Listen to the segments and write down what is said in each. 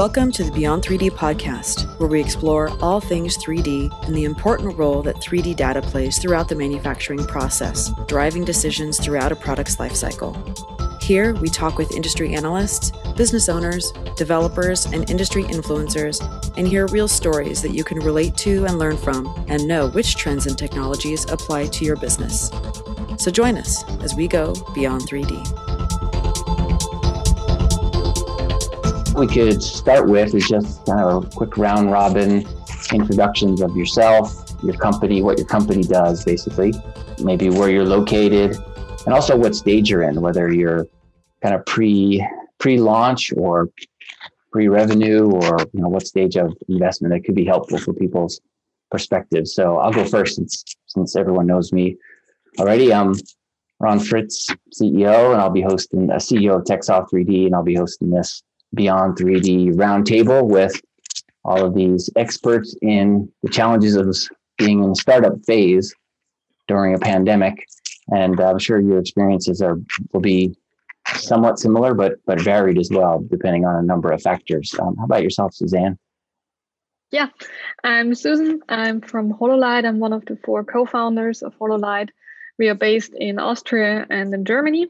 Welcome to the Beyond 3D podcast, where we explore all things 3D and the important role that 3D data plays throughout the manufacturing process, driving decisions throughout a product's lifecycle. Here, we talk with industry analysts, business owners, developers, and industry influencers, and hear real stories that you can relate to and learn from, and know which trends and technologies apply to your business. So join us as we go beyond 3D. We could start with is just kind of a quick round robin introductions of yourself, your company, what your company does, basically, maybe where you're located, and also what stage you're in, whether you're kind of pre pre launch or pre revenue, or you know what stage of investment that could be helpful for people's perspective. So I'll go first since since everyone knows me already. I'm Ron Fritz, CEO, and I'll be hosting a CEO of TechSoft 3D, and I'll be hosting this Beyond 3D roundtable with all of these experts in the challenges of being in the startup phase during a pandemic. And I'm sure your experiences are will be somewhat similar, but but varied as well, depending on a number of factors. Um, how about yourself, Suzanne? Yeah, I'm Susan. I'm from Hololight. I'm one of the four co-founders of Hololight. We are based in Austria and in Germany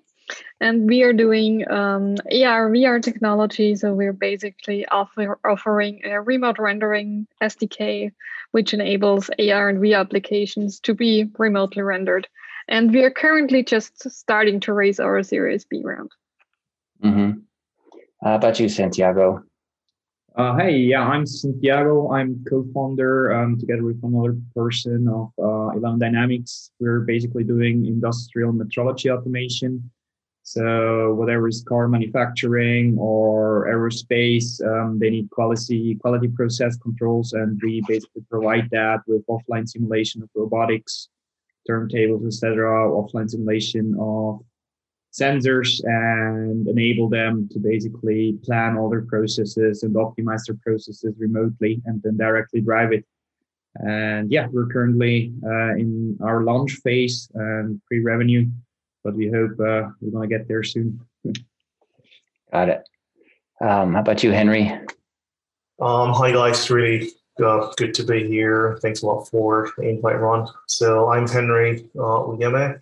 and we are doing um, AR VR technology. So we're basically offer, offering a remote rendering SDK, which enables AR and VR applications to be remotely rendered. And we are currently just starting to raise our Series B round. Mm-hmm. How about you, Santiago? Uh, hey, yeah, I'm Santiago. I'm co-founder um, together with another person of uh, Eleven Dynamics. We're basically doing industrial metrology automation so whatever is car manufacturing or aerospace, um, they need quality quality process controls, and we basically provide that with offline simulation of robotics, turntables, etc., offline simulation of sensors, and enable them to basically plan all their processes and optimize their processes remotely, and then directly drive it. And yeah, we're currently uh, in our launch phase and pre-revenue but we hope uh, we're going to get there soon. Got it. Um, how about you, Henry? Um, hi, guys. Really uh, good to be here. Thanks a lot for the invite, Ron. So I'm Henry uh, Uyeme.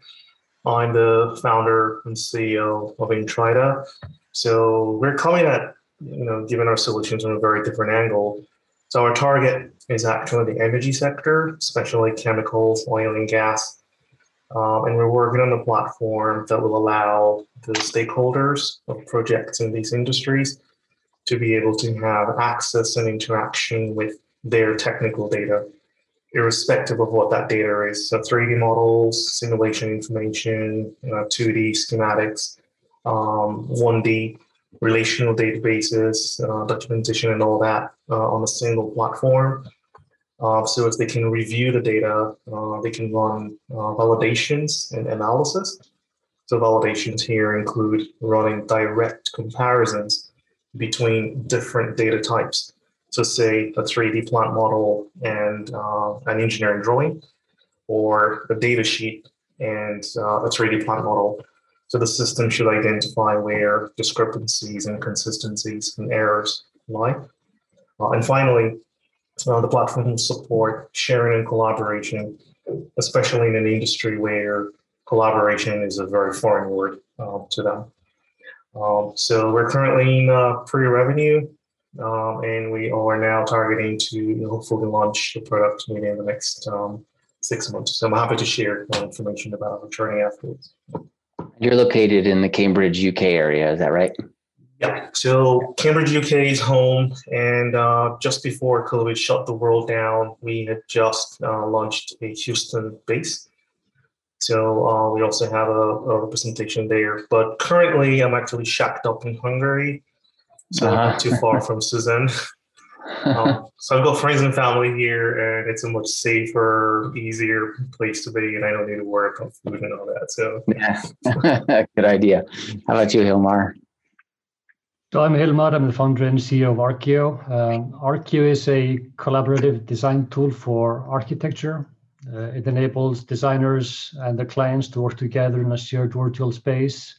I'm the founder and CEO of Intrida. So we're coming at, you know, given our solutions from a very different angle. So our target is actually the energy sector, especially chemicals, oil and gas, um, and we're working on a platform that will allow the stakeholders of projects in these industries to be able to have access and interaction with their technical data, irrespective of what that data is. So 3D models, simulation information, you know, 2D schematics, um, 1D relational databases, uh, documentation, and all that uh, on a single platform uh, so if they can review the data, uh, they can run uh, validations and analysis. So validations here include running direct comparisons between different data types. So say a 3D plant model and uh, an engineering drawing, or a data sheet and uh, a 3D plant model. So the system should identify where discrepancies and consistencies and errors lie. Uh, and finally, uh, the platform will support sharing and collaboration, especially in an industry where collaboration is a very foreign word uh, to them. Um, so we're currently in uh, pre-revenue, um, and we are now targeting to hopefully launch the product within the next um, six months. So I'm happy to share more information about our journey afterwards. You're located in the Cambridge, UK area, is that right? Yeah. So Cambridge, UK is home, and uh, just before COVID shut the world down, we had just uh, launched a Houston base. So uh, we also have a, a, representation there. But currently, I'm actually shacked up in Hungary, so uh-huh. not too far from Suzanne. um, so I've got friends and family here, and it's a much safer, easier place to be, and I don't need to worry about food and all that. So, yeah, good idea. How about you, Hilmar? So I'm Hilmar, I'm the founder and CEO of Arkio. Um, is a collaborative design tool for architecture. Uh, it enables designers and their clients to work together in a shared virtual space,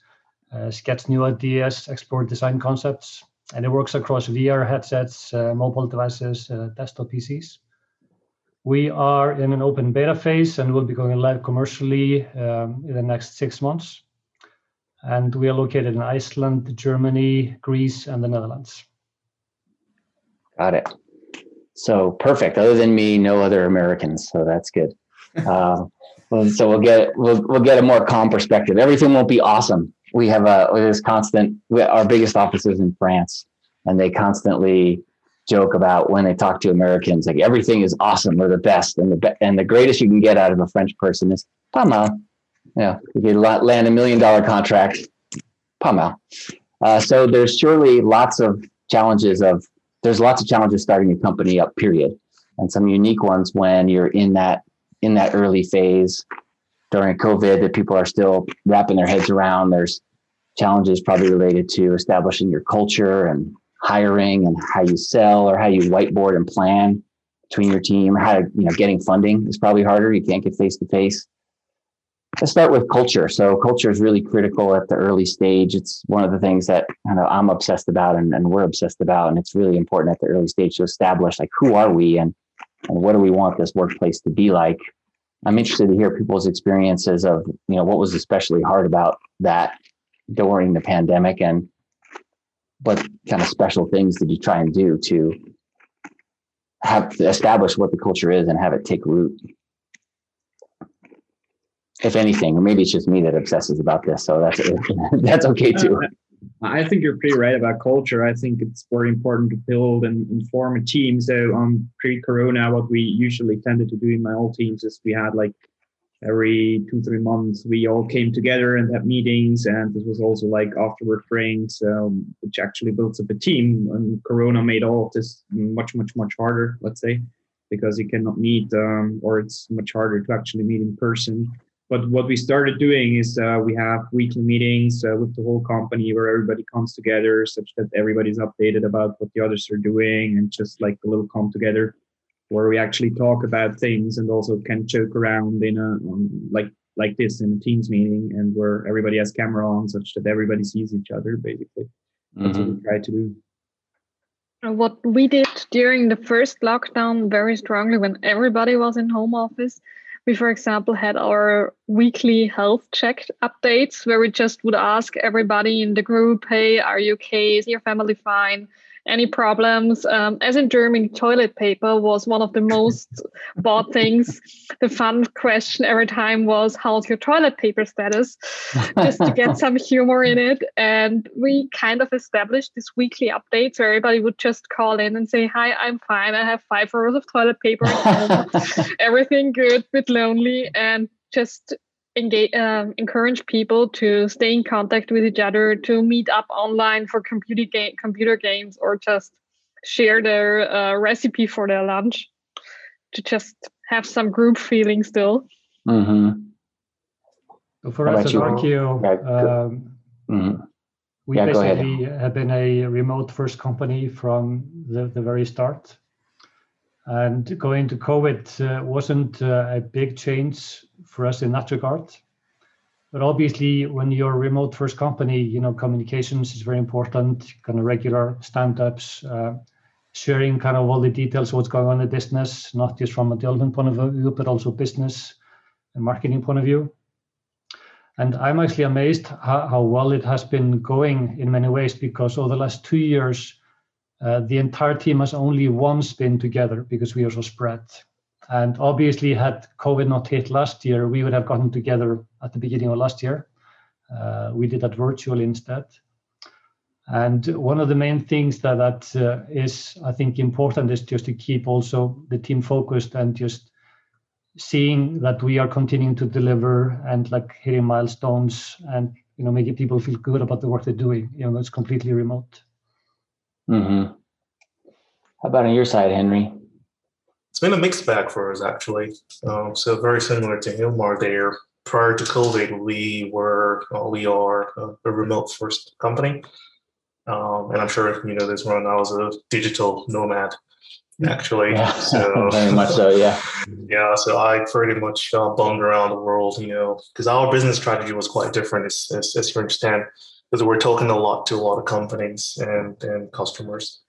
uh, sketch new ideas, explore design concepts. and it works across VR headsets, uh, mobile devices, uh, desktop PCs. We are in an open beta phase and will be going live commercially um, in the next six months. And we are located in Iceland, Germany, Greece, and the Netherlands. Got it. So perfect. Other than me, no other Americans. So that's good. Um, so we'll get we'll we'll get a more calm perspective. Everything won't be awesome. We have a this constant. We, our biggest office is in France, and they constantly joke about when they talk to Americans, like everything is awesome. We're the best, and the be- and the greatest you can get out of a French person is pas mal. Yeah, you can land a million dollar contract, pas mal. Uh, so there's surely lots of challenges of there's lots of challenges starting a company up, period, and some unique ones when you're in that in that early phase during COVID that people are still wrapping their heads around. There's challenges probably related to establishing your culture and hiring and how you sell or how you whiteboard and plan between your team. How to, you know, getting funding is probably harder. You can't get face to face. Let's start with culture. So culture is really critical at the early stage. It's one of the things that kind of I'm obsessed about and, and we're obsessed about. And it's really important at the early stage to establish like who are we and and what do we want this workplace to be like. I'm interested to hear people's experiences of you know what was especially hard about that during the pandemic and what kind of special things did you try and do to have to establish what the culture is and have it take root if anything or maybe it's just me that obsesses about this so that's that's okay too I think you're pretty right about culture. I think it's very important to build and, form a team. So um, pre-corona, what we usually tended to do in my old teams is we had like every two three months we all came together and had meetings, and this was also like afterward drinks, um, which actually builds up a team. And Corona made all of this much much much harder, let's say, because you cannot meet um, or it's much harder to actually meet in person. But what we started doing is uh, we have weekly meetings uh, with the whole company where everybody comes together, such that everybody's updated about what the others are doing, and just like a little come together where we actually talk about things and also can joke around in a um, like like this in a Teams meeting, and where everybody has camera on, such that everybody sees each other. Basically, mm-hmm. that's what we mm-hmm. try to do. What we did during the first lockdown very strongly when everybody was in home office we, for example, had our weekly health check updates where we just would ask everybody in the group, hey, are you okay? Is your family fine? Any problems. Um, as in Germany, toilet paper was one of the most bought things. The fun question every time was, How's your toilet paper status? Just to get some humor in it. And we kind of established this weekly updates where everybody would just call in and say, Hi, I'm fine. I have five rolls of toilet paper Everything good, bit lonely. And just engage, um, encourage people to stay in contact with each other, to meet up online for computer game, computer games, or just share their uh, recipe for their lunch. To just have some group feeling still. Mm-hmm. for us at Arkio, um, mm-hmm. we yeah, basically have been a remote first company from the, the very start. And going to COVID uh, wasn't uh, a big change for us in that regard. But obviously, when you're a remote first company, you know, communications is very important, kind of regular stand-ups, uh, sharing kind of all the details what's going on in business, not just from a development point of view, but also business and marketing point of view. And I'm actually amazed how, how well it has been going in many ways because over the last two years, uh, the entire team has only once been together because we are so spread. And obviously, had COVID not hit last year, we would have gotten together at the beginning of last year. Uh, we did that virtually instead. And one of the main things that that uh, is, I think, important is just to keep also the team focused and just seeing that we are continuing to deliver and like hitting milestones and you know making people feel good about the work they're doing. You know, it's completely remote. Mm-hmm. How about on your side, Henry? It's been a mixed bag for us, actually. Um, so very similar to Hilmar there. Prior to COVID, we were, uh, we are a, a remote first company. Um, and I'm sure if you know this one. I was a digital nomad, actually. Yeah, so very much so, yeah. Yeah, so I pretty much uh, bummed around the world, you know, because our business strategy was quite different, as, as, as you understand because we're talking a lot to a lot of companies and, and customers.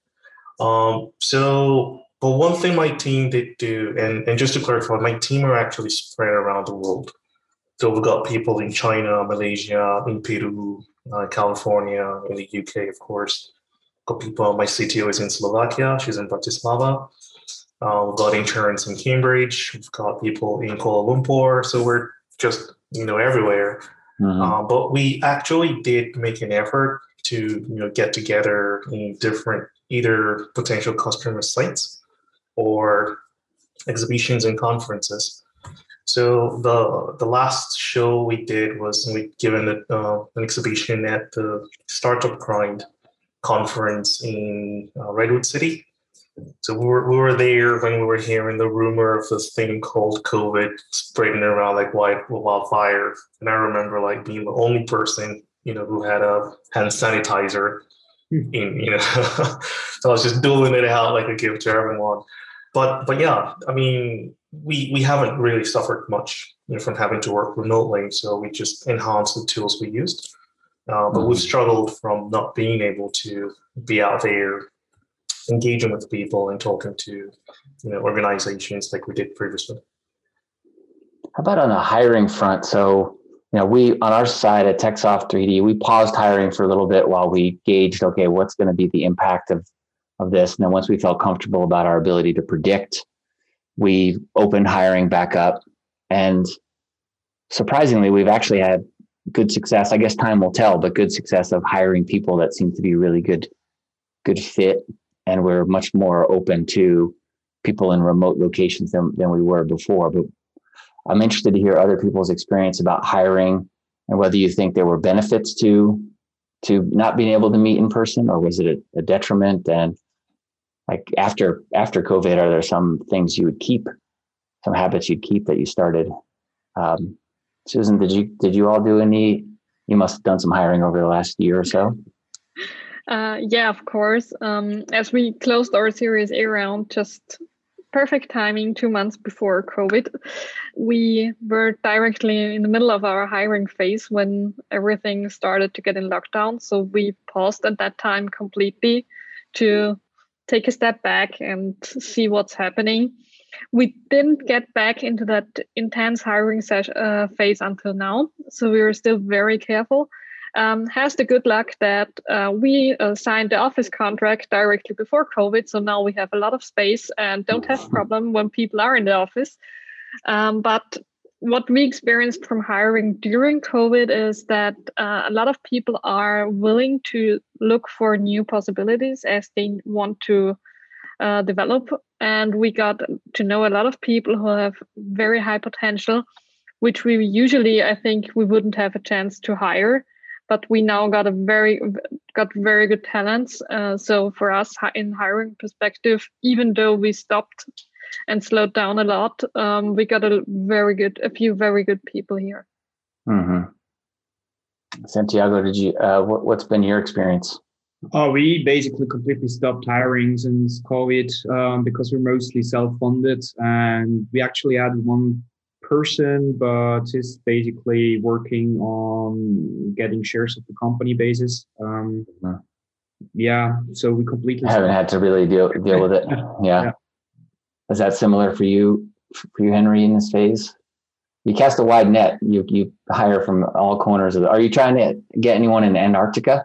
Um, so, but one thing my team did do, and, and just to clarify, my team are actually spread around the world. So we've got people in China, Malaysia, in Peru, uh, California, in the UK, of course. Got people. My CTO is in Slovakia. She's in Bratislava. Uh, we've got interns in Cambridge. We've got people in Kuala Lumpur. So we're just you know everywhere. Mm-hmm. Uh, but we actually did make an effort to you know get together in different either potential customer sites or exhibitions and conferences. So the the last show we did was we given a, uh, an exhibition at the Startup Grind conference in uh, Redwood City. So we were we were there when we were hearing the rumor of this thing called COVID spreading around like wildfire, and I remember like being the only person you know who had a hand sanitizer. Hmm. In you know, so I was just doling it out like a gift to everyone. But but yeah, I mean, we we haven't really suffered much you know, from having to work remotely, so we just enhanced the tools we used. Uh, but we've mm-hmm. struggled from not being able to be out there engaging with people and talking to you know organizations like we did previously. How about on the hiring front? So you know, we on our side at TechSoft 3D, we paused hiring for a little bit while we gauged, okay, what's going to be the impact of of this. And then once we felt comfortable about our ability to predict, we opened hiring back up. And surprisingly, we've actually had good success. I guess time will tell, but good success of hiring people that seem to be really good, good fit and we're much more open to people in remote locations than, than we were before. But I'm interested to hear other people's experience about hiring and whether you think there were benefits to to not being able to meet in person or was it a, a detriment? And like after after covid are there some things you would keep some habits you'd keep that you started? Um, susan did you did you all do any you must have done some hiring over the last year or so uh, yeah, of course. Um, as we closed our Series A round, just perfect timing, two months before COVID, we were directly in the middle of our hiring phase when everything started to get in lockdown. So we paused at that time completely to take a step back and see what's happening. We didn't get back into that intense hiring uh, phase until now. So we were still very careful um, has the good luck that uh, we uh, signed the office contract directly before COVID. So now we have a lot of space and don't have problem when people are in the office. Um, but what we experienced from hiring during COVID is that uh, a lot of people are willing to look for new possibilities as they want to uh, develop. And we got to know a lot of people who have very high potential, which we usually, I think, we wouldn't have a chance to hire but we now got a very got very good talents. Uh, so for us, in hiring perspective, even though we stopped and slowed down a lot, um, we got a very good, a few very good people here. Mm-hmm. Santiago, did you? Uh, what, what's been your experience? Oh, we basically completely stopped hiring since COVID um, because we're mostly self-funded, and we actually had one person, but is basically working on getting shares of the company basis. Um, yeah, so we completely I haven't had to really deal deal with it. Yeah. yeah. Is that similar for you, for you, Henry, in this phase? You cast a wide net. You you hire from all corners of the. Are you trying to get anyone in Antarctica?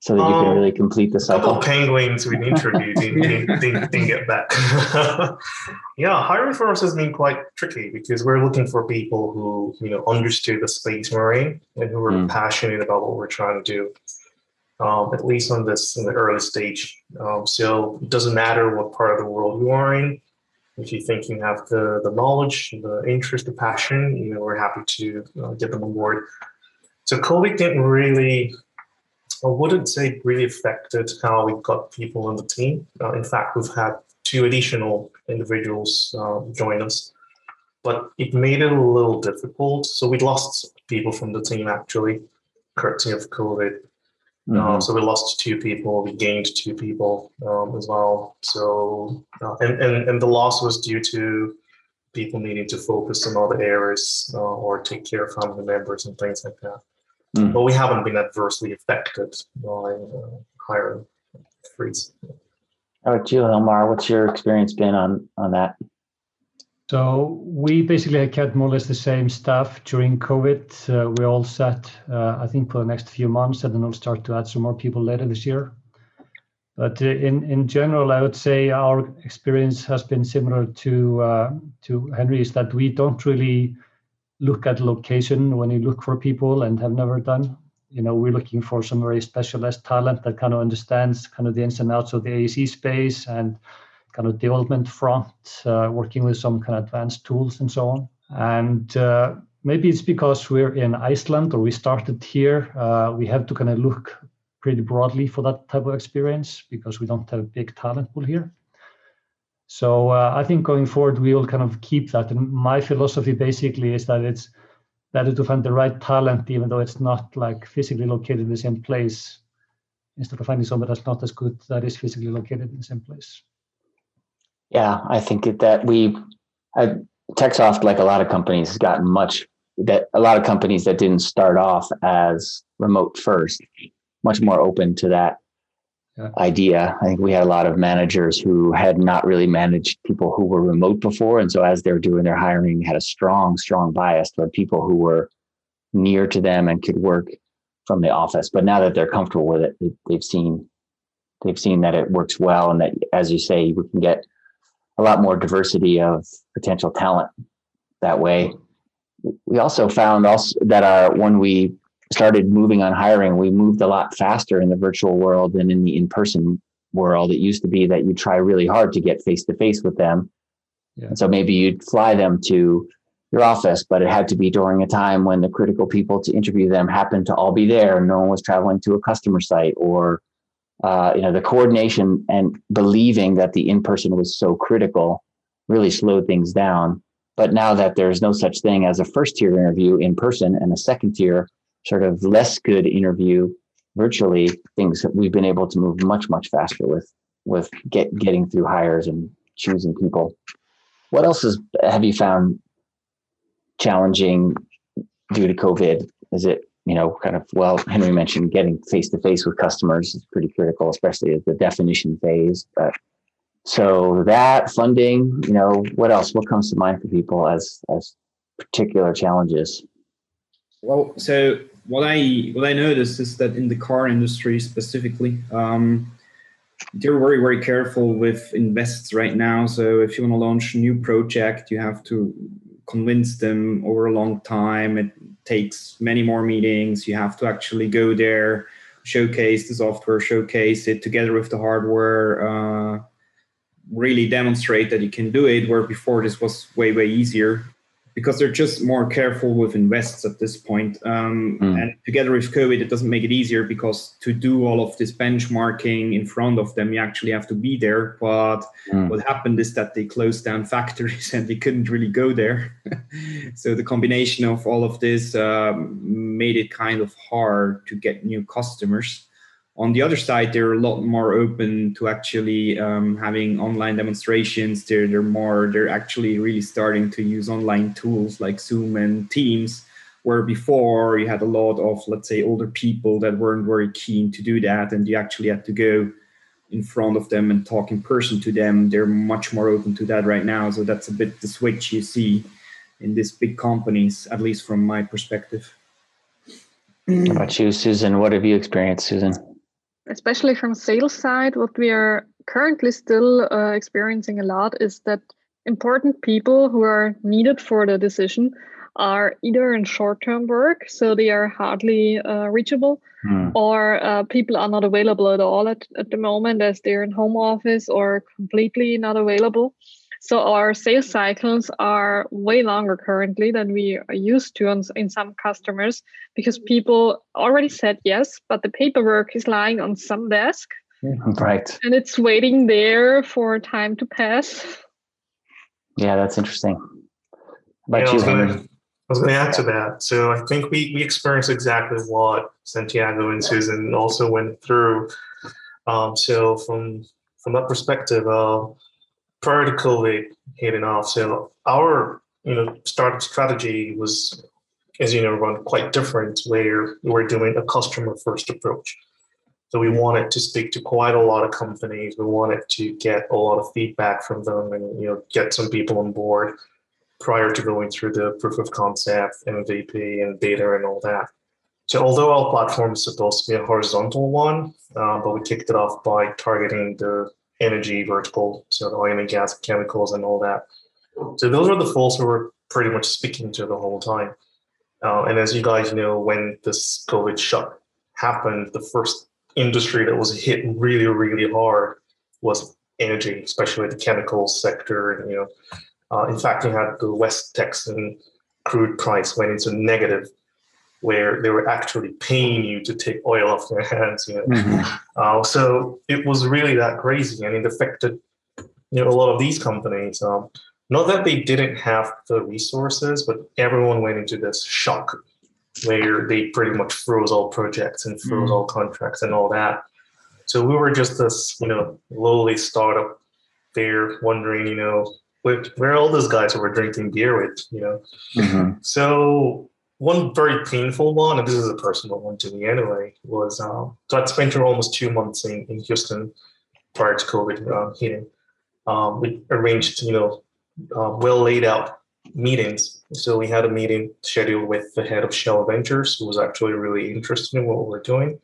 So that you can really complete the cycle? Couple penguins we interviewed didn't, didn't, didn't, get back. yeah, hiring for us has been quite tricky because we're looking for people who you know understood the space we're in and who are mm. passionate about what we're trying to do. Um, at least on this in the early stage. Um, so it doesn't matter what part of the world you are in. If you think you have the, the knowledge, the interest, the passion, you know, we're happy to uh, get them on board. So COVID didn't really I wouldn't say really affected how we got people on the team. Uh, in fact, we've had two additional individuals uh, join us, but it made it a little difficult. So we lost people from the team actually, courtesy of COVID. Mm-hmm. Um, so we lost two people, we gained two people um, as well. So uh, and, and and the loss was due to people needing to focus on other areas uh, or take care of family members and things like that. Mm. but we haven't been adversely affected by uh, hiring freeze. How about you, Hilmar? What's your experience been on on that? So we basically kept more or less the same stuff during COVID. Uh, we all set, uh, I think, for the next few months, and then we'll start to add some more people later this year. But uh, in in general, I would say our experience has been similar to uh, to Henry's. That we don't really look at location when you look for people and have never done. You know, we're looking for some very specialized talent that kind of understands kind of the ins and outs of the AEC space and kind of development front, uh, working with some kind of advanced tools and so on. And uh, maybe it's because we're in Iceland or we started here. Uh, we have to kind of look pretty broadly for that type of experience because we don't have a big talent pool here. So uh, I think going forward, we will kind of keep that. And my philosophy basically is that it's better to find the right talent, even though it's not like physically located in the same place, instead of finding somebody that's not as good that is physically located in the same place. Yeah, I think that we, TechSoft, like a lot of companies, has gotten much that a lot of companies that didn't start off as remote first, much more open to that idea. I think we had a lot of managers who had not really managed people who were remote before. And so as they're doing their hiring, had a strong, strong bias toward people who were near to them and could work from the office. But now that they're comfortable with it, they've seen they've seen that it works well and that as you say, we can get a lot more diversity of potential talent that way. We also found also that uh, when we started moving on hiring, we moved a lot faster in the virtual world than in the in-person world. It used to be that you try really hard to get face to face with them. Yeah. And so maybe you'd fly them to your office, but it had to be during a time when the critical people to interview them happened to all be there. No one was traveling to a customer site or uh, you know, the coordination and believing that the in-person was so critical really slowed things down. But now that there's no such thing as a first tier interview in person and a second tier sort of less good interview virtually, things that we've been able to move much, much faster with with get getting through hires and choosing people. What else is have you found challenging due to COVID? Is it you know, kind of, well, Henry mentioned getting face to face with customers is pretty critical, especially at the definition phase. But so that funding, you know, what else? What comes to mind for people as as particular challenges? Well, so what I what I noticed is that in the car industry specifically, um, they're very very careful with invests right now. So if you want to launch a new project, you have to convince them over a long time. It takes many more meetings. You have to actually go there, showcase the software, showcase it together with the hardware, uh, really demonstrate that you can do it. Where before this was way, way easier because they're just more careful with invests at this point. Um, mm. And together with COVID, it doesn't make it easier because to do all of this benchmarking in front of them, you actually have to be there. But mm. what happened is that they closed down factories and they couldn't really go there. so the combination of all of this um, made it kind of hard to get new customers on the other side, they're a lot more open to actually um, having online demonstrations. They're they're more they're actually really starting to use online tools like Zoom and Teams, where before you had a lot of let's say older people that weren't very keen to do that, and you actually had to go in front of them and talk in person to them. They're much more open to that right now. So that's a bit the switch you see in these big companies, at least from my perspective. How about you, Susan? What have you experienced, Susan? Especially from sales side, what we are currently still uh, experiencing a lot is that important people who are needed for the decision are either in short-term work, so they are hardly uh, reachable, mm. or uh, people are not available at all at, at the moment as they're in home office or completely not available. So our sales cycles are way longer currently than we are used to on, in some customers because people already said yes, but the paperwork is lying on some desk. Right. And it's waiting there for time to pass. Yeah, that's interesting. About yeah, you, I was going to add to that. So I think we, we experienced exactly what Santiago and Susan also went through. Um, so from from that perspective, uh, COVID hitting off, so our you know startup strategy was as you know, run quite different where we're doing a customer first approach. So we wanted to speak to quite a lot of companies. We wanted to get a lot of feedback from them and you know get some people on board prior to going through the proof of concept, MVP, and beta and all that. So although our platform is supposed to be a horizontal one, uh, but we kicked it off by targeting the energy vertical, so oil and gas, chemicals, and all that. So those are the folks who were pretty much speaking to the whole time. Uh, and as you guys know, when this COVID shock happened, the first industry that was hit really, really hard was energy, especially the chemicals sector. And, you know, uh, in fact, you had the West Texan crude price went into negative, where they were actually paying you to take oil off their hands. You know, mm-hmm. uh, so it was really that crazy, and it affected you know a lot of these companies. Um, not that they didn't have the resources, but everyone went into this shock where they pretty much froze all projects and froze mm. all contracts and all that. So we were just this, you know, lowly startup there wondering, you know, where, where all those guys who were drinking beer with, you know. Mm-hmm. So one very painful one, and this is a personal one to me anyway, was um, so I'd spent almost two months in, in Houston prior to COVID uh, hitting. Um, we arranged, you know, uh, well laid out meetings. So we had a meeting scheduled with the head of Shell Ventures, who was actually really interested in what we were doing.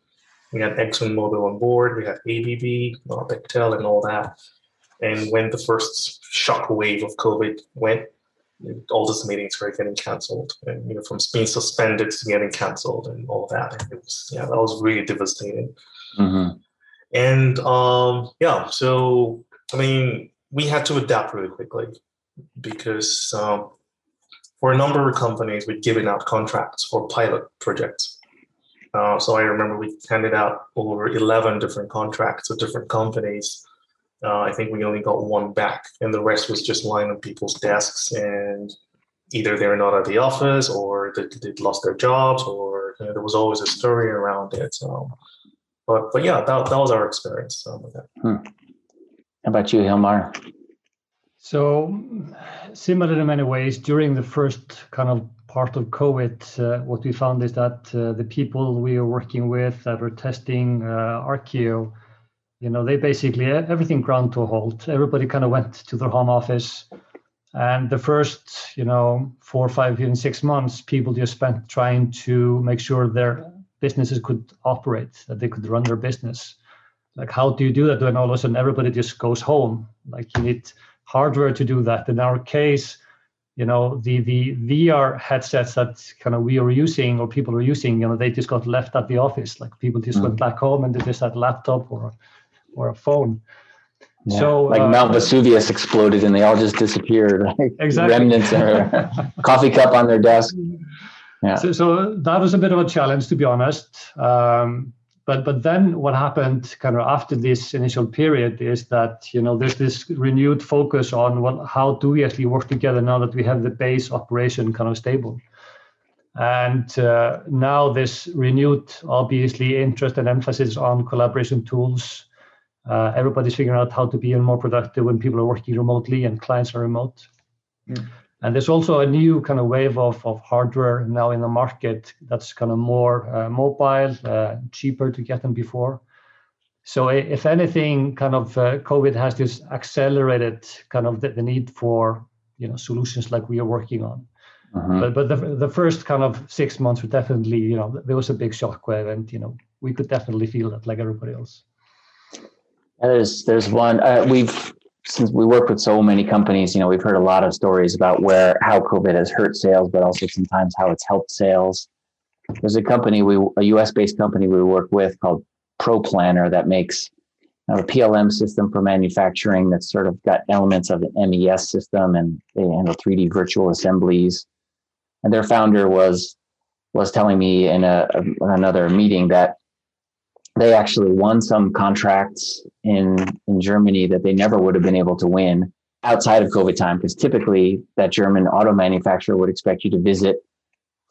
We had ExxonMobil on board, we had ABB, Bechtel, and all that. And when the first shock wave of COVID went, all these meetings were getting canceled, and you know, from being suspended to getting canceled, and all that. And it was, yeah, that was really devastating. Mm-hmm. And um, yeah, so I mean, we had to adapt really quickly because um, for a number of companies, we'd given out contracts for pilot projects. Uh, so I remember we handed out over 11 different contracts to different companies. Uh, I think we only got one back, and the rest was just lying on people's desks. And either they're not at the office, or they, would lost their jobs, or you know, there was always a story around it. So, but but yeah, that, that was our experience um. Hmm. How about you, Hilmar? So similar in many ways, during the first kind of part of COVID, uh, what we found is that uh, the people we are working with that were testing uh, Arkio, you know, they basically everything ground to a halt. Everybody kind of went to their home office. And the first, you know, four, five, even six months, people just spent trying to make sure their businesses could operate, that they could run their business. Like, how do you do that when all of a sudden everybody just goes home? Like, you need hardware to do that. In our case, you know, the the VR headsets that kind of we are using or people are using, you know, they just got left at the office. Like people just mm. went back home and they just had a laptop or or a phone. Yeah. So like uh, Mount Vesuvius exploded and they all just disappeared. Like exactly. Remnants or coffee cup on their desk. Yeah. So, so that was a bit of a challenge to be honest. Um, but but then what happened kind of after this initial period is that you know there's this renewed focus on what how do we actually work together now that we have the base operation kind of stable and uh, now this renewed obviously interest and emphasis on collaboration tools uh, everybody's figuring out how to be more productive when people are working remotely and clients are remote mm. And there's also a new kind of wave of, of hardware now in the market that's kind of more uh, mobile, uh, cheaper to get than before. So if anything, kind of uh, COVID has just accelerated kind of the, the, need for you know solutions like we are working on. Uh-huh. But but the the first kind of six months were definitely you know there was a big shockwave and you know we could definitely feel that like everybody else. There's there's one uh, we've since we work with so many companies, you know, we've heard a lot of stories about where how COVID has hurt sales, but also sometimes how it's helped sales. There's a company we a US based company we work with called Proplanner that makes a PLM system for manufacturing that's sort of got elements of an MES system and they handle 3D virtual assemblies. And their founder was was telling me in a, another meeting that they actually won some contracts in in Germany that they never would have been able to win outside of COVID time because typically that German auto manufacturer would expect you to visit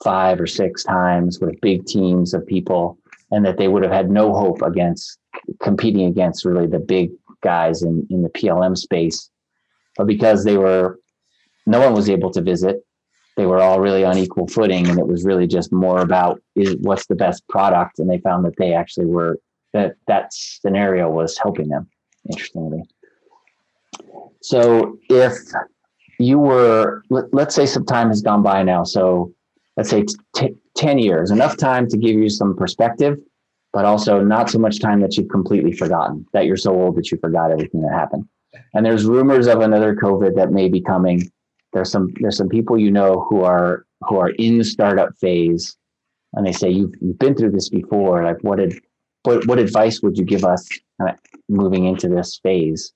five or six times with big teams of people and that they would have had no hope against competing against really the big guys in, in the PLM space. But because they were no one was able to visit they were all really on equal footing and it was really just more about is what's the best product? And they found that they actually were that that scenario was helping them interestingly. So if you were let, us say some time has gone by now so let's say t- 10 years enough time to give you some perspective but also not so much time that you've completely forgotten that you're so old that you forgot everything that happened. And there's rumors of another covid that may be coming there's some there's some people you know who are who are in the startup phase and they say you've, you've been through this before. Like what did what, what advice would you give us of moving into this phase?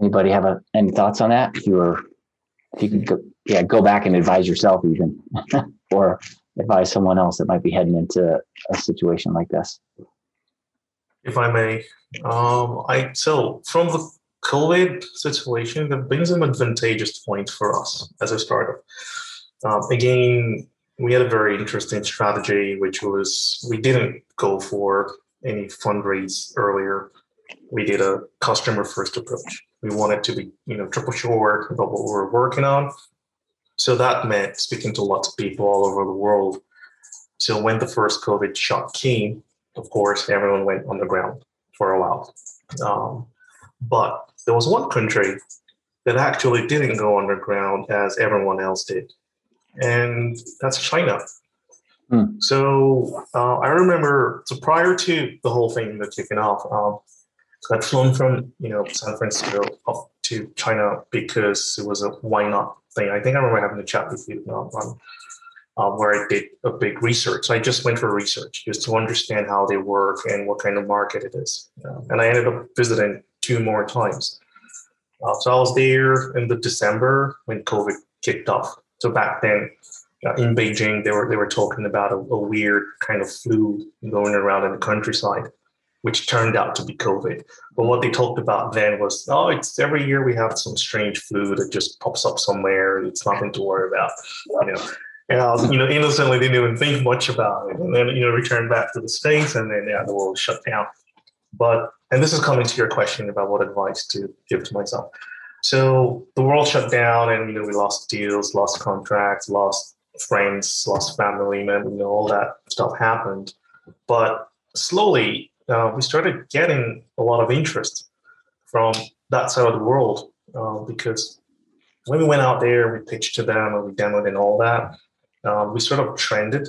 Anybody have a, any thoughts on that? If you were if you could go yeah go back and advise yourself even or advise someone else that might be heading into a situation like this. If i may um i so from the COVID situation, that brings an advantageous point for us as a startup. Um, again, we had a very interesting strategy, which was we didn't go for any fundraise earlier. We did a customer first approach. We wanted to be, you know, triple sure about what we were working on. So that meant speaking to lots of people all over the world. So when the first COVID shot came, of course, everyone went underground for a while. Um, but there was one country that actually didn't go underground as everyone else did, and that's China. Hmm. So uh, I remember, so prior to the whole thing that kicking off, um, so I'd flown from you know San Francisco up to China because it was a why not thing. I think I remember having a chat with you um, uh, where I did a big research. So I just went for research just to understand how they work and what kind of market it is. Uh, and I ended up visiting two more times. Uh, so I was there in the December when COVID kicked off. So back then uh, in Beijing, they were they were talking about a, a, weird kind of flu going around in the countryside, which turned out to be COVID. But what they talked about then was, oh, it's every year we have some strange flu that just pops up somewhere. It's nothing to worry about, you know. And I was, you know, innocently didn't even think much about it, and then you know returned back to the states, and then yeah, the world shut down. But and this is coming to your question about what advice to give to myself. So the world shut down, and you know we lost deals, lost contracts, lost friends, lost family members. You know all that stuff happened, but slowly uh, we started getting a lot of interest from that side of the world uh, because when we went out there, we pitched to them and we demoed and all that. Um, we sort of trended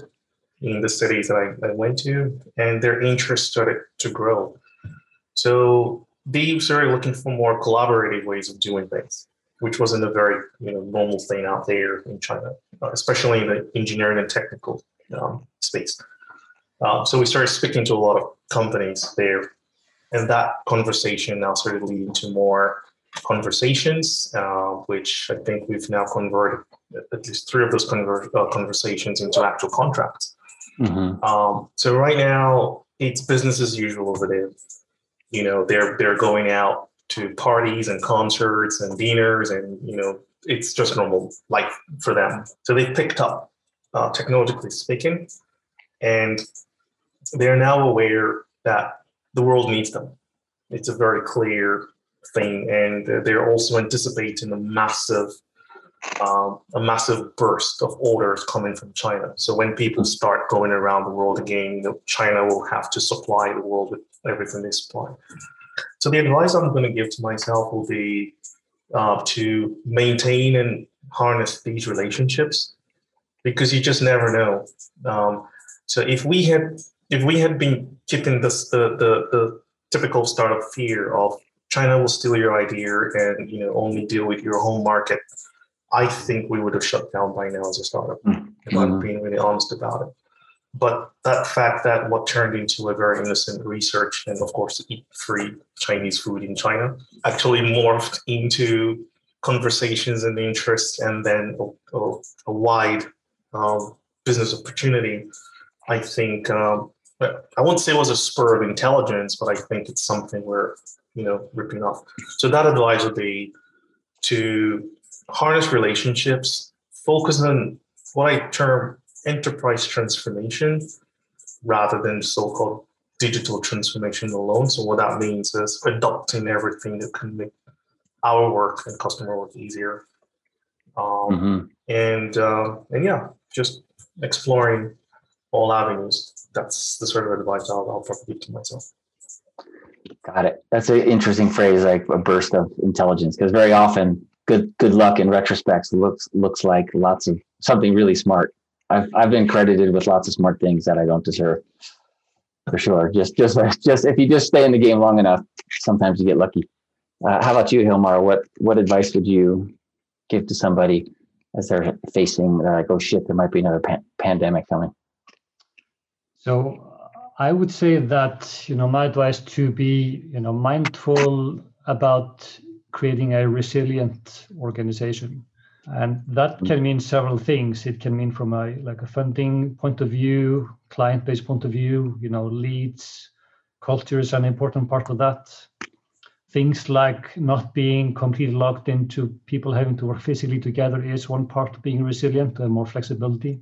in the cities that I, I went to, and their interest started to grow. So they started looking for more collaborative ways of doing things, which wasn't a very you know normal thing out there in China, uh, especially in the engineering and technical um, space. Um, so we started speaking to a lot of companies there, and that conversation now started leading to more conversations, uh, which I think we've now converted at least three of those conver- uh, conversations into actual contracts. Mm-hmm. Um, so right now it's business as usual over there you know they're they're going out to parties and concerts and dinners and you know it's just normal life for them. So they picked up uh, technologically speaking. And they're now aware that the world needs them. It's a very clear thing. And they're also anticipating a massive um, a massive burst of orders coming from China. So when people start going around the world again, you know, China will have to supply the world with everything they supply. So the advice I'm going to give to myself will be uh, to maintain and harness these relationships because you just never know. Um, so if we had if we had been keeping this the, the the typical startup fear of China will steal your idea and you know only deal with your home market, I think we would have shut down by now as a startup. Mm-hmm. If I'm being really honest about it. But that fact that what turned into a very innocent research and, of course, eat free Chinese food in China actually morphed into conversations and interests and then a, a, a wide um, business opportunity. I think, um, I won't say it was a spur of intelligence, but I think it's something we're, you know, ripping off. So that advice would be to harness relationships, focus on what I term enterprise transformation rather than so-called digital transformation alone. So what that means is adopting everything that can make our work and customer work easier. um, mm-hmm. and uh, and yeah, just exploring all avenues. That's the sort of advice I'll, I'll probably give to myself. Got it. That's an interesting phrase, like a burst of intelligence, because very often good good luck in retrospects looks looks like lots of something really smart. I've I've been credited with lots of smart things that I don't deserve. For sure. Just just just if you just stay in the game long enough, sometimes you get lucky. Uh, how about you, Hilmar? What what advice would you give to somebody as they're facing they're like, oh shit, there might be another pan- pandemic coming? So I would say that you know my advice to be you know mindful about creating a resilient organization, and that mm. can mean several things. It can mean from a like a funding point of view, client-based point of view. You know, leads, culture is an important part of that. Things like not being completely locked into people having to work physically together is one part of being resilient and more flexibility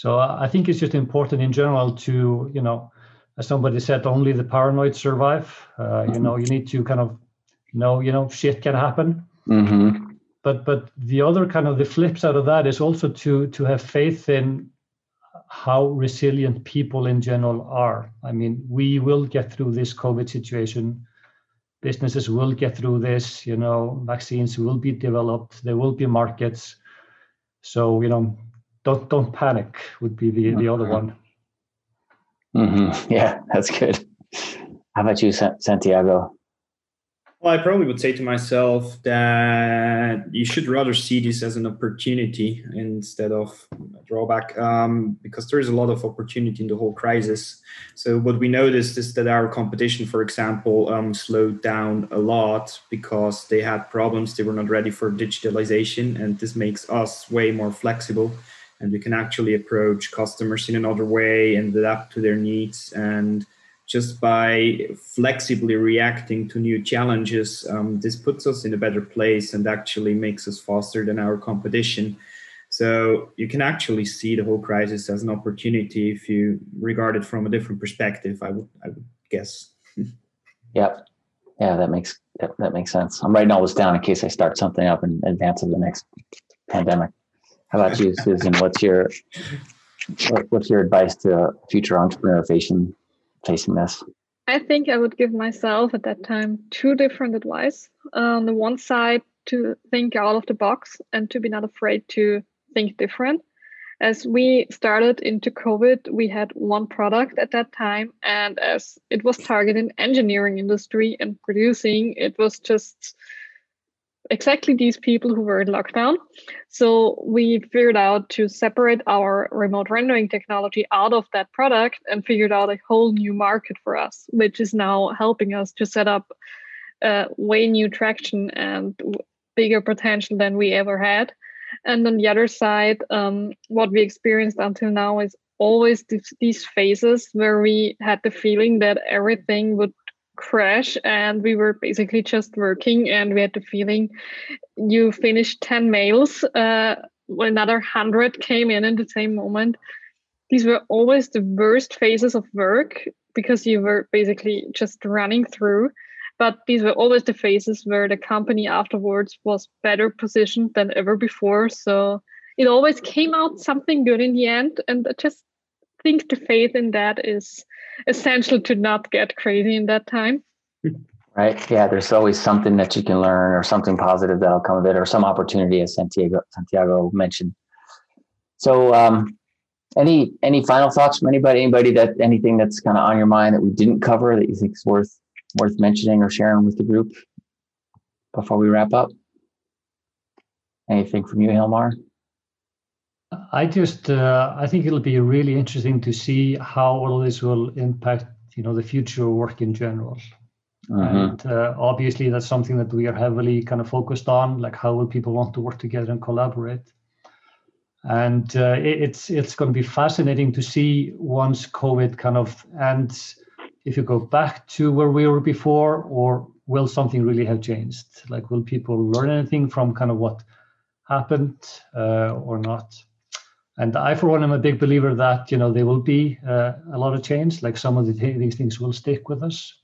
so uh, I think it's just important in general to, you know, as somebody said, only the paranoid survive. Uh, you mm-hmm. know, you need to kind of know, you know, shit can happen. Mm-hmm. But but the other kind of the flip side of that is also to to have faith in how resilient people in general are. I mean, we will get through this COVID situation. Businesses will get through this. You know, vaccines will be developed. There will be markets. So you know, don't don't panic would be the the other one. Mm-hmm. Yeah, that's good. How about you, Santiago? Well, I probably would say to myself that you should rather see this as an opportunity instead of a drawback, um, because there is a lot of opportunity in the whole crisis. So what we noticed is that our competition, for example, um, slowed down a lot because they had problems; they were not ready for digitalization, and this makes us way more flexible and we can actually approach customers in another way and adapt to their needs and just by flexibly reacting to new challenges um, this puts us in a better place and actually makes us faster than our competition. So you can actually see the whole crisis as an opportunity if you regard it from a different perspective i would i would guess. Yep. Yeah that makes that, that makes sense. I'm writing all this down in case i start something up in advance of the next pandemic. How about you, Susan? What's your what's your advice to future entrepreneur facing facing this? I think I would give myself at that time two different advice. On the one side, to think out of the box and to be not afraid to think different. As we started into COVID, we had one product at that time, and as it was targeting engineering industry and producing, it was just exactly these people who were in lockdown. So we figured out to separate our remote rendering technology out of that product and figured out a whole new market for us, which is now helping us to set up uh, way new traction and bigger potential than we ever had. And on the other side, um, what we experienced until now is always these, these phases where we had the feeling that everything would crash and we were basically just working and we had the feeling you finished 10 mails uh, another 100 came in in the same moment. These were always the worst phases of work because you were basically just running through but these were always the phases where the company afterwards was better positioned than ever before. So it always came out something good in the end and i just think the faith in that is essential to not get crazy in that time. Right. Yeah. There's always something that you can learn or something positive that'll come of it or some opportunity as Santiago Santiago mentioned. So um, any any final thoughts from anybody? Anybody that anything that's kind of on your mind that we didn't cover that you think is worth worth mentioning or sharing with the group before we wrap up? Anything from you, Hilmar? I just uh, I think it'll be really interesting to see how all this will impact you know the future of work in general. Mm-hmm. And uh, obviously that's something that we are heavily kind of focused on, like how will people want to work together and collaborate. And uh, it, it's it's going to be fascinating to see once COVID kind of ends, if you go back to where we were before, or will something really have changed? Like will people learn anything from kind of what happened uh, or not? And I, for one, am a big believer that you know there will be uh, a lot of change. Like some of the th- these things will stick with us,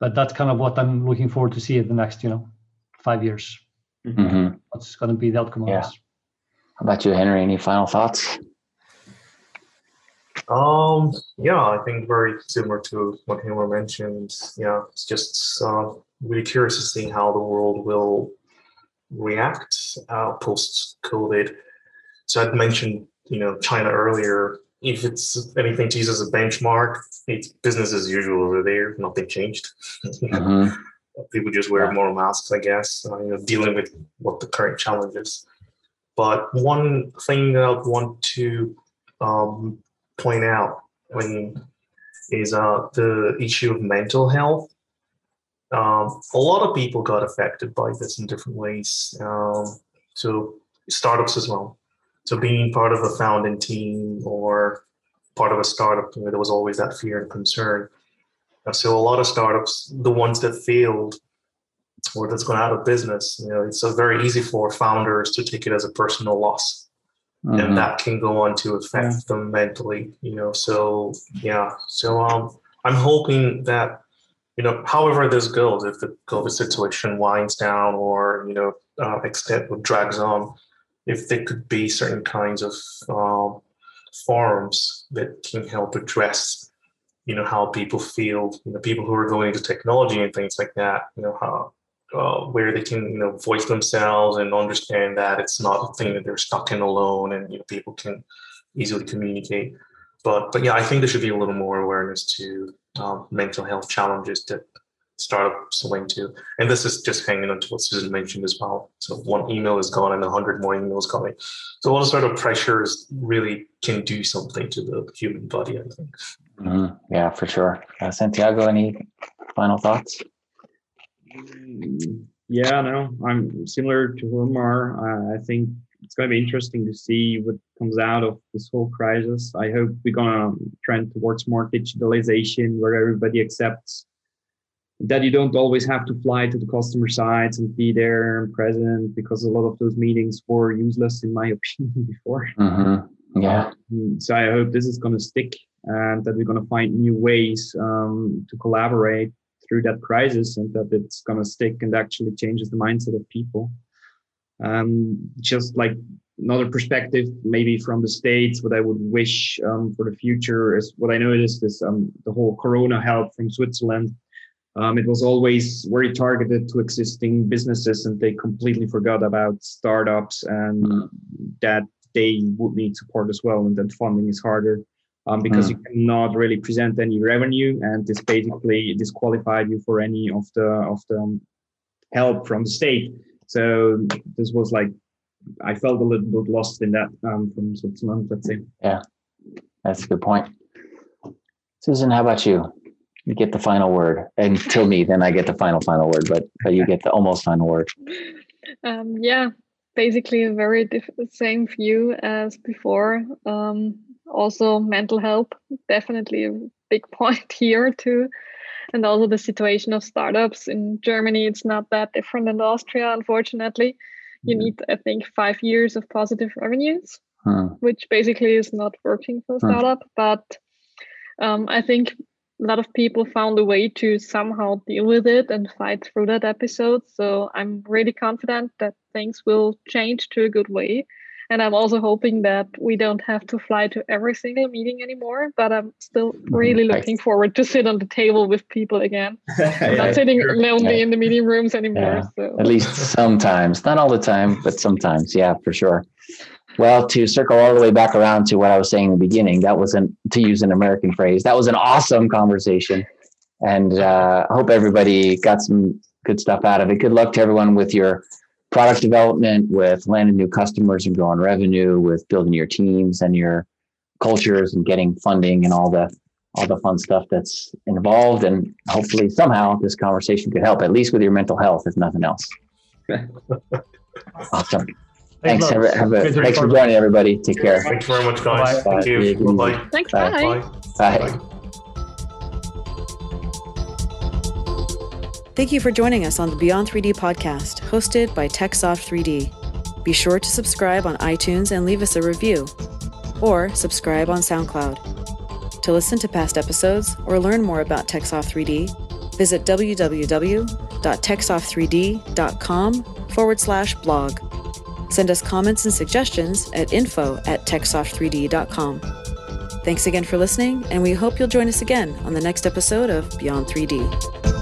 but that's kind of what I'm looking forward to see in the next you know five years. Mm-hmm. What's going to be the outcome of Yeah. this? How about you, Henry? Any final thoughts? Um, yeah, I think very similar to what Hilmar mentioned. Yeah, it's just uh, really curious to see how the world will react uh, post COVID. So I'd mentioned, you know, China earlier. If it's anything to use as a benchmark, it's business as usual over there. Nothing changed. hmm People just wear Yeah. more masks, I guess, uh, you know, dealing with what the current challenge is. But one thing that I want to um, point out when is uh, the issue of mental health. Um, a lot of people got affected by this in different ways. Um, so startups as well. So being part of a founding team or part of a startup, you know, there was always that fear and concern. And so a lot of startups, the ones that failed or that's gone out of business, you know, it's very easy for founders to take it as a personal loss Mhm. and that can go on to affect them mentally you know so yeah so um i'm hoping that you know however this goes if the covid situation winds down or you know uh, extent drags on if there could be certain kinds of um, forums that can help address you know how people feel you know people who are going into technology and things like that you know how uh, where they can you know voice themselves and understand that it's not a thing that they're stuck in alone and you know people can easily communicate. But but yeah i think there should be a little more awareness to um, mental health challenges that startups will into and this is just hanging on to what susan mentioned as well so one email is gone and a hundred more emails coming so all the sort of pressures really can do something to the human body i think Mhm. Yeah, for sure. Uh, Santiago, any final thoughts? Mm, Yeah, no, I'm similar to Hilmar. Uh, I think it's going to be interesting to see what comes out of this whole crisis. I hope we're going to trend towards more digitalization where everybody accepts that you don't always have to fly to the customer sites and be there and present because a lot of those meetings were useless, in my opinion, before. hmm Yeah. Mm, So I hope this is going to stick and that we're going to find new ways um, to collaborate through that crisis and that it's going to stick and actually changes the mindset of people. Um, just like another perspective, maybe from the States, what I would wish um, for the future is what I noticed is um, the whole Corona help from Switzerland. Um, it was always very targeted to existing businesses and they completely forgot about startups and that they would need support as well and that funding is harder um, because you cannot really present any revenue and this basically disqualified you for any of the of the help from the state so this was like i felt a little bit lost in that um, from switzerland let's say Yeah, That's a good point. Susan, how about you? You get the final word. Until me, then I get the final, final word, but, but you get the almost final word. Um, yeah, basically a very diff- same view as before. Um, also, mental health definitely a big point here too, and also the situation of startups in Germany. It's not that different than Austria, unfortunately. You Mhm. need, I think, five years of positive revenues, Hmm. which basically is not working for a startup. But um, I think a lot of people found a way to somehow deal with it and fight through that episode. So I'm really confident that things will change to a good way. And I'm also hoping that we don't have to fly to every single meeting anymore. But I'm still mm-hmm. really Nice. looking forward to sit on the table with people again. Yeah, not sitting sure. lonely Yeah. in the meeting rooms anymore. Yeah. So At least sometimes, not all the time, but sometimes. Yeah, for sure. Well, to circle all the way back around to what I was saying in the beginning, that was an, to use an American phrase, that was an awesome conversation. And uh, I hope everybody got some good stuff out of it. Good luck to everyone with your product development, with landing new customers and growing revenue, with building your teams and your cultures and getting funding and all the all the fun stuff that's involved. And hopefully somehow this conversation could help, at least with your mental health, if nothing else. Awesome. Thanks. a Have a, have a, Great thanks for joining, everybody. Take care. thank you very much guys Bye-bye. thank you Bye. bye thanks. Bye. Bye. bye Bye. Thank you for joining us on the Beyond 3D podcast, hosted by TechSoft 3D. Be sure to subscribe on iTunes and leave us a review, or subscribe on SoundCloud. To listen to past episodes or learn more about TechSoft 3D, visit www.techsoft3d.com forward slash blog. Send us comments and suggestions at info at techsoft3d.com. Thanks again for listening, and we hope you'll join us again on the next episode of Beyond 3D.